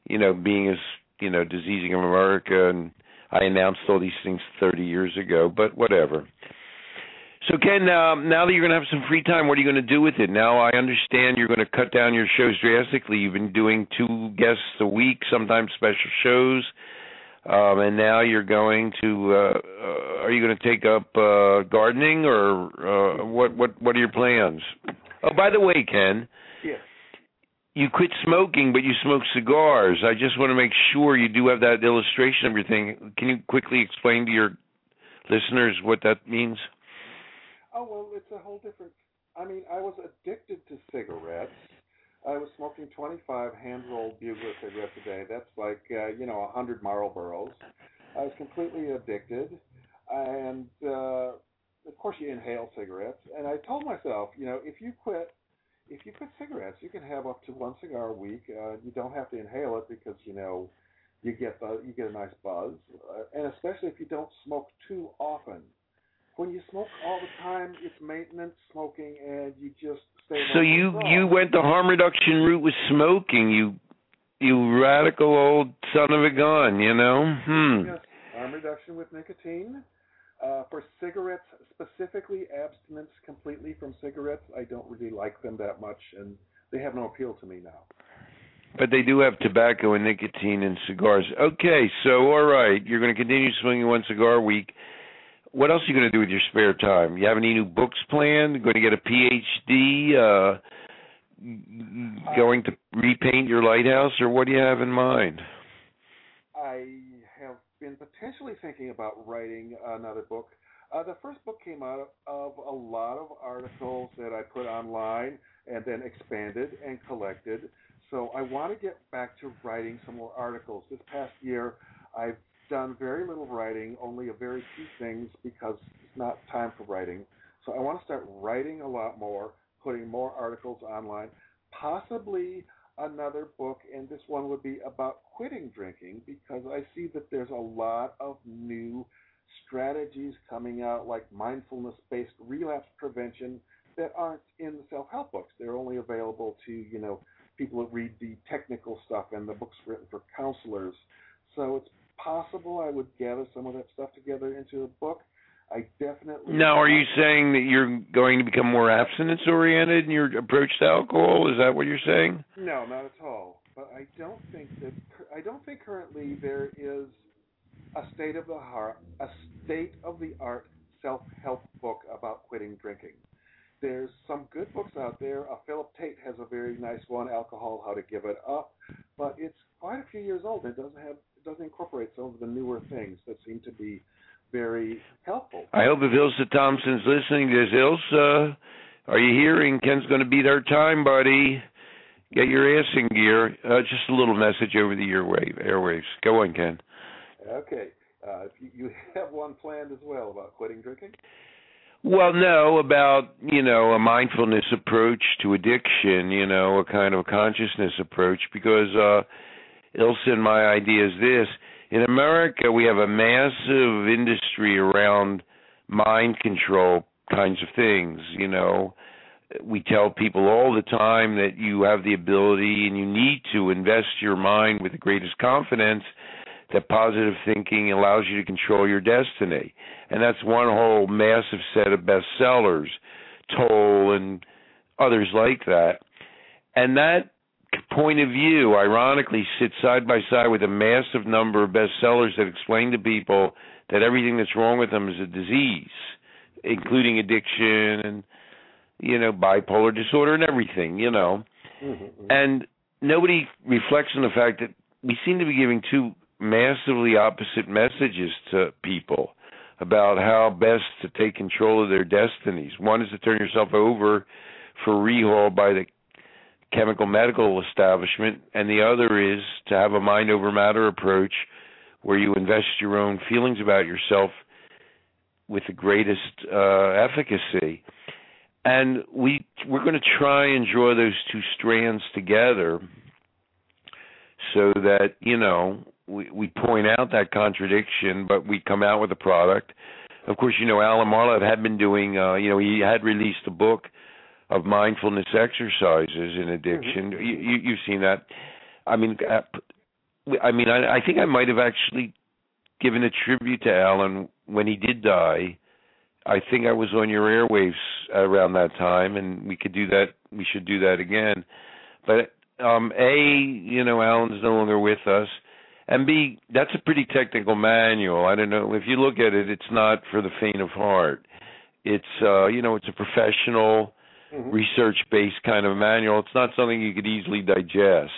You know, being as, you know, diseasing of America, and I announced all these things 30 years ago, but whatever. So, Ken, um, now that you're going to have some free time, what are you going to do with it? Now, I understand you're going to cut down your shows drastically. You've been doing two guests a week, sometimes special shows, um, and now you're going to. Uh, uh, are you going to take up uh, gardening, or uh, what? What? What are your plans? Oh, by the way, Ken. You quit smoking, but you smoke cigars. I just want to make sure you do have that illustration of your thing. Can you quickly explain to your listeners what that means? Oh well, it's a whole different. I mean, I was addicted to cigarettes. I was smoking 25 hand-rolled Bugler cigarettes a day. That's like uh, you know 100 Marlboros. I was completely addicted, and uh, of course you inhale cigarettes. And I told myself, you know, if you quit, if you quit cigarettes, you can have up to one cigar a week. Uh, you don't have to inhale it because you know you get the you get a nice buzz, uh, and especially if you don't smoke too often when you smoke all the time, it's maintenance smoking, and you just stay. So you you went the harm reduction route with smoking. You you radical old son of a gun. You know. Hmm. Yes, harm reduction with nicotine. Uh, for cigarettes specifically, abstinence completely from cigarettes. I don't really like them that much, and they have no appeal to me now. But they do have tobacco and nicotine in cigars. Okay, so all right, you're going to continue smoking one cigar a week what else are you going to do with your spare time? You have any new books planned? Going to get a PhD? Uh, going to repaint your lighthouse, or what do you have in mind? Been potentially thinking about writing another book. Uh, the first book came out of a lot of articles that I put online and then expanded and collected. So I want to get back to writing some more articles. This past year, I've done very little writing, only a very few things because it's not time for writing. So I want to start writing a lot more, putting more articles online, possibly another book, and this one would be about quitting drinking because I see that there's a lot of new strategies coming out, like mindfulness based relapse prevention, that aren't in the self help books. They're only available to, you know, people that read the technical stuff and the books written for counselors. So it's possible I would gather some of that stuff together into a book. I definitely. Now, are you saying that you're going to become more abstinence oriented in your approach to alcohol? Is that what you're saying? No, not at all. But I don't think that I don't think currently there is a state of the heart, a state of the art self help book about quitting drinking. There's some good books out there. Uh, Philip Tate has a very nice one, Alcohol: How to Give It Up, but it's quite a few years old. It doesn't have doesn't incorporate some of the newer things that seem to be very helpful. I hope if Ilse Thompson's listening, there's Ilse. Are you hearing? Ken's going to beat our time, buddy. Get your ass in gear. Uh, just a little message over the airwave, airwaves. Go on, Ken. Okay. Uh, you, you have one planned as well about quitting drinking? Well, no, about, you know, a mindfulness approach to addiction, you know, a kind of consciousness approach because uh Ilson, my idea is this. In America, we have a massive industry around mind control kinds of things. You know, we tell people all the time that you have the ability and you need to invest your mind with the greatest confidence that positive thinking allows you to control your destiny. And that's one whole massive set of bestsellers, Tolle and others like that. And that point of view, ironically, sits side by side with a massive number of bestsellers that explain to people that everything that's wrong with them is a disease, including addiction and you know bipolar disorder and everything, you know. Mm-hmm. And nobody reflects on the fact that we seem to be giving two massively opposite messages to people about how best to take control of their destinies. One is to turn yourself over for rehaul by the chemical medical establishment, and the other is to have a mind over matter approach where you invest your own feelings about yourself with the greatest uh, efficacy. And we we're going to try and draw those two strands together so that you know we we point out that contradiction, but we come out with a product. Of course, you know Alan Marlatt had been doing. Uh, you know, he had released a book of mindfulness exercises in addiction. Mm-hmm. You, you you've seen that. I mean, uh, I mean, I, I think I might have actually given a tribute to Alan when he did die. I think I was on your airwaves around that time, and we could do that. We should do that again. But um, a, you know, Alan's no longer with us, and B, that's a pretty technical manual. I don't know if you look at it; it's not for the faint of heart. It's, uh, you know, it's a professional, Mhm. research-based kind of manual. It's not something you could easily digest.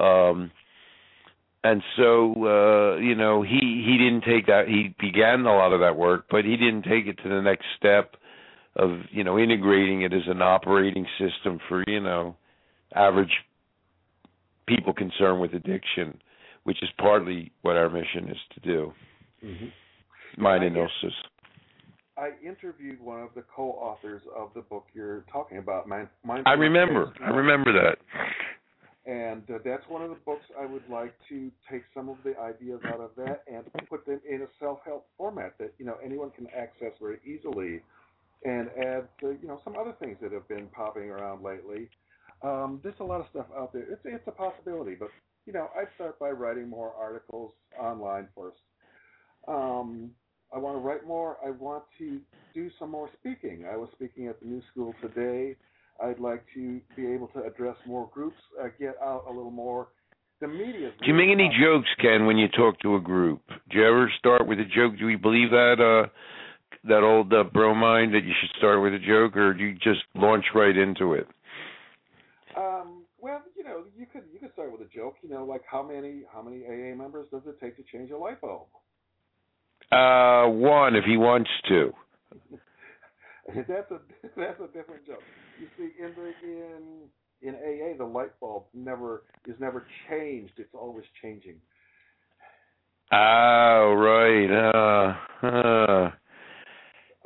Um, and so uh you know he he didn't take that he began a lot of that work but he didn't take it to the next step of you know integrating it as an operating system for you know average people concerned with addiction which is partly what our mission is to do Mhm. mind I and Gnosis. I interviewed one of the co-authors of the book you're talking about. Mind, I remember I remember that and uh, that's one of the books I would like to take some of the ideas out of that and put them in a self-help format that you know anyone can access very easily, and add uh, you know some other things that have been popping around lately. Um, there's a lot of stuff out there. It's it's a possibility, but you know I'd start by writing more articles online first. Um, I want to write more. I want to do some more speaking. I was speaking at the New School today. I'd like to be able to address more groups, uh, get out a little more. The media. do you make any jokes Ken when you talk to a group do you ever start with a joke do you believe that uh that old uh, bromine that you should start with a joke or do you just launch right into it Um, well, you know, you could you could start with a joke. You know, like how many how many AA members does it take to change a light bulb? Uh, one if he wants to. that's a that's a different joke. You see, in the in in AA, the light bulb never is never changed. It's always changing. Oh, right. Uh, uh,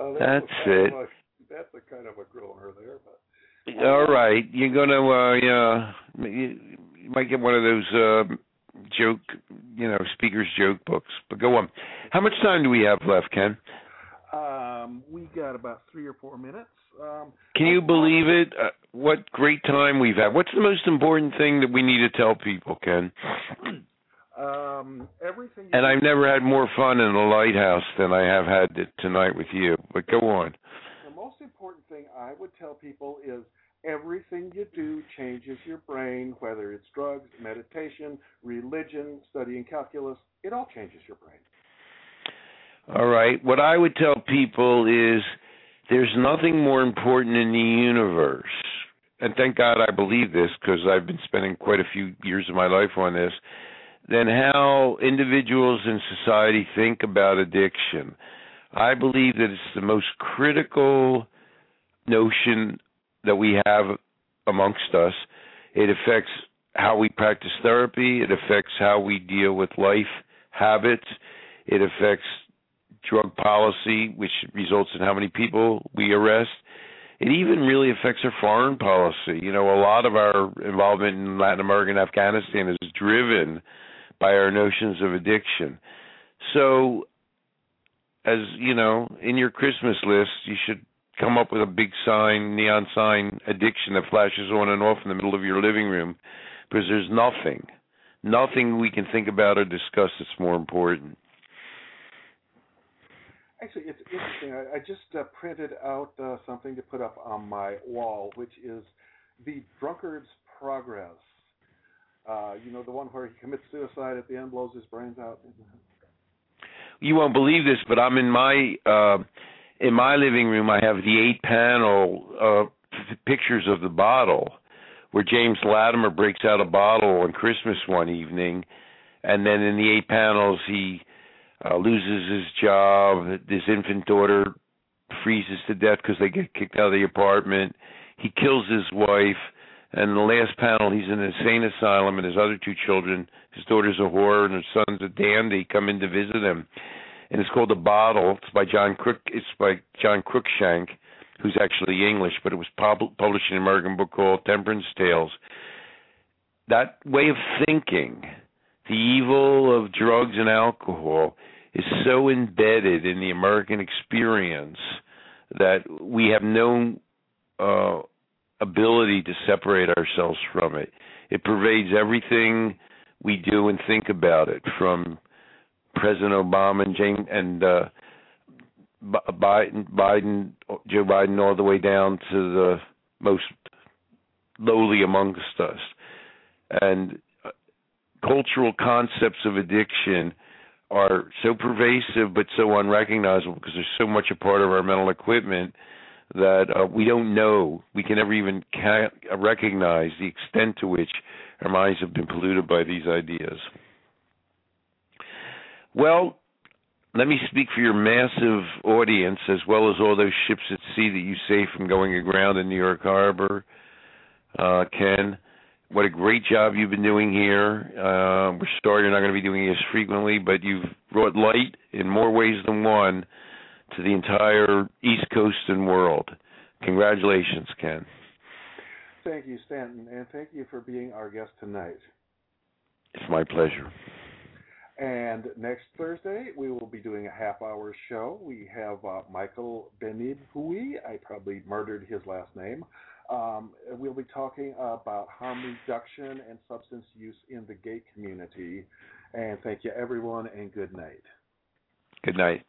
Uh, That's kind it. A, that's a kind of a groaner there, but all right. You're gonna, uh, yeah, you, you might get one of those uh, joke, you know, speakers joke books. But go on. How much time do we have left, Ken? um, we got about three or four minutes. Um, Can you believe it? Uh, what great time we've had. What's the most important thing that we need to tell people, Ken? um, everything. And I've never had more fun in a lighthouse than I have had tonight with you. But go on. The most important thing I would tell people is everything you do changes your brain, whether it's drugs, meditation, religion, studying calculus, it all changes your brain. All right. What I would tell people is there's nothing more important in the universe. And thank God I believe this because I've been spending quite a few years of my life on this than how individuals in society think about addiction. I believe that it's the most critical notion that we have amongst us. It affects how we practice therapy, it affects how we deal with life habits, it affects drug policy, which results in how many people we arrest. It even really affects our foreign policy. You know, a lot of our involvement in Latin America and Afghanistan is driven by our notions of addiction. So, as you know, in your Christmas list, you should come up with a big sign, neon sign, addiction that flashes on and off in the middle of your living room, because there's nothing, nothing we can think about or discuss that's more important. Actually, it's interesting. I, I just uh, printed out uh, something to put up on my wall, which is the drunkard's progress. Uh, you know, the one where he commits suicide at the end, blows his brains out. You won't believe this, but I'm in my uh, in my living room. I have the eight panel uh, pictures of the bottle, where James Latimer breaks out a bottle on Christmas one evening, and then in the eight panels he uh, loses his job. His infant daughter freezes to death because they get kicked out of the apartment. He kills his wife. And in the last panel, he's in an insane asylum, and his other two children, his daughter's a whore and his son's a dandy, come in to visit him. And it's called The Bottle. It's by John Crook. It's by John Cruikshank, who's actually English, but it was pub- published in an American book called Temperance Tales. That way of thinking the evil of drugs and alcohol is so embedded in the American experience that we have no uh, ability to separate ourselves from it. It pervades everything we do and think about it, from President Obama and Jane and uh, Biden, Biden, Joe Biden, all the way down to the most lowly amongst us. And uh, cultural concepts of addiction are so pervasive but so unrecognizable because they're so much a part of our mental equipment that uh, we don't know, we can never even ca- recognize the extent to which our minds have been polluted by these ideas. Well, let me speak for your massive audience as well as all those ships at sea that you save from going aground in New York Harbor. Uh, Ken, what a great job you've been doing here. Uh, we're sorry you're not going to be doing this frequently, but you've brought light in more ways than one to the entire East Coast and world. Congratulations, Ken. Thank you, Stanton, and thank you for being our guest tonight. It's my pleasure. And next Thursday, we will be doing a half hour show. We have uh, Michael Benibui. I probably murdered his last name. Um, we'll be talking about harm reduction and substance use in the gay community. And thank you, everyone, and good night. Good night.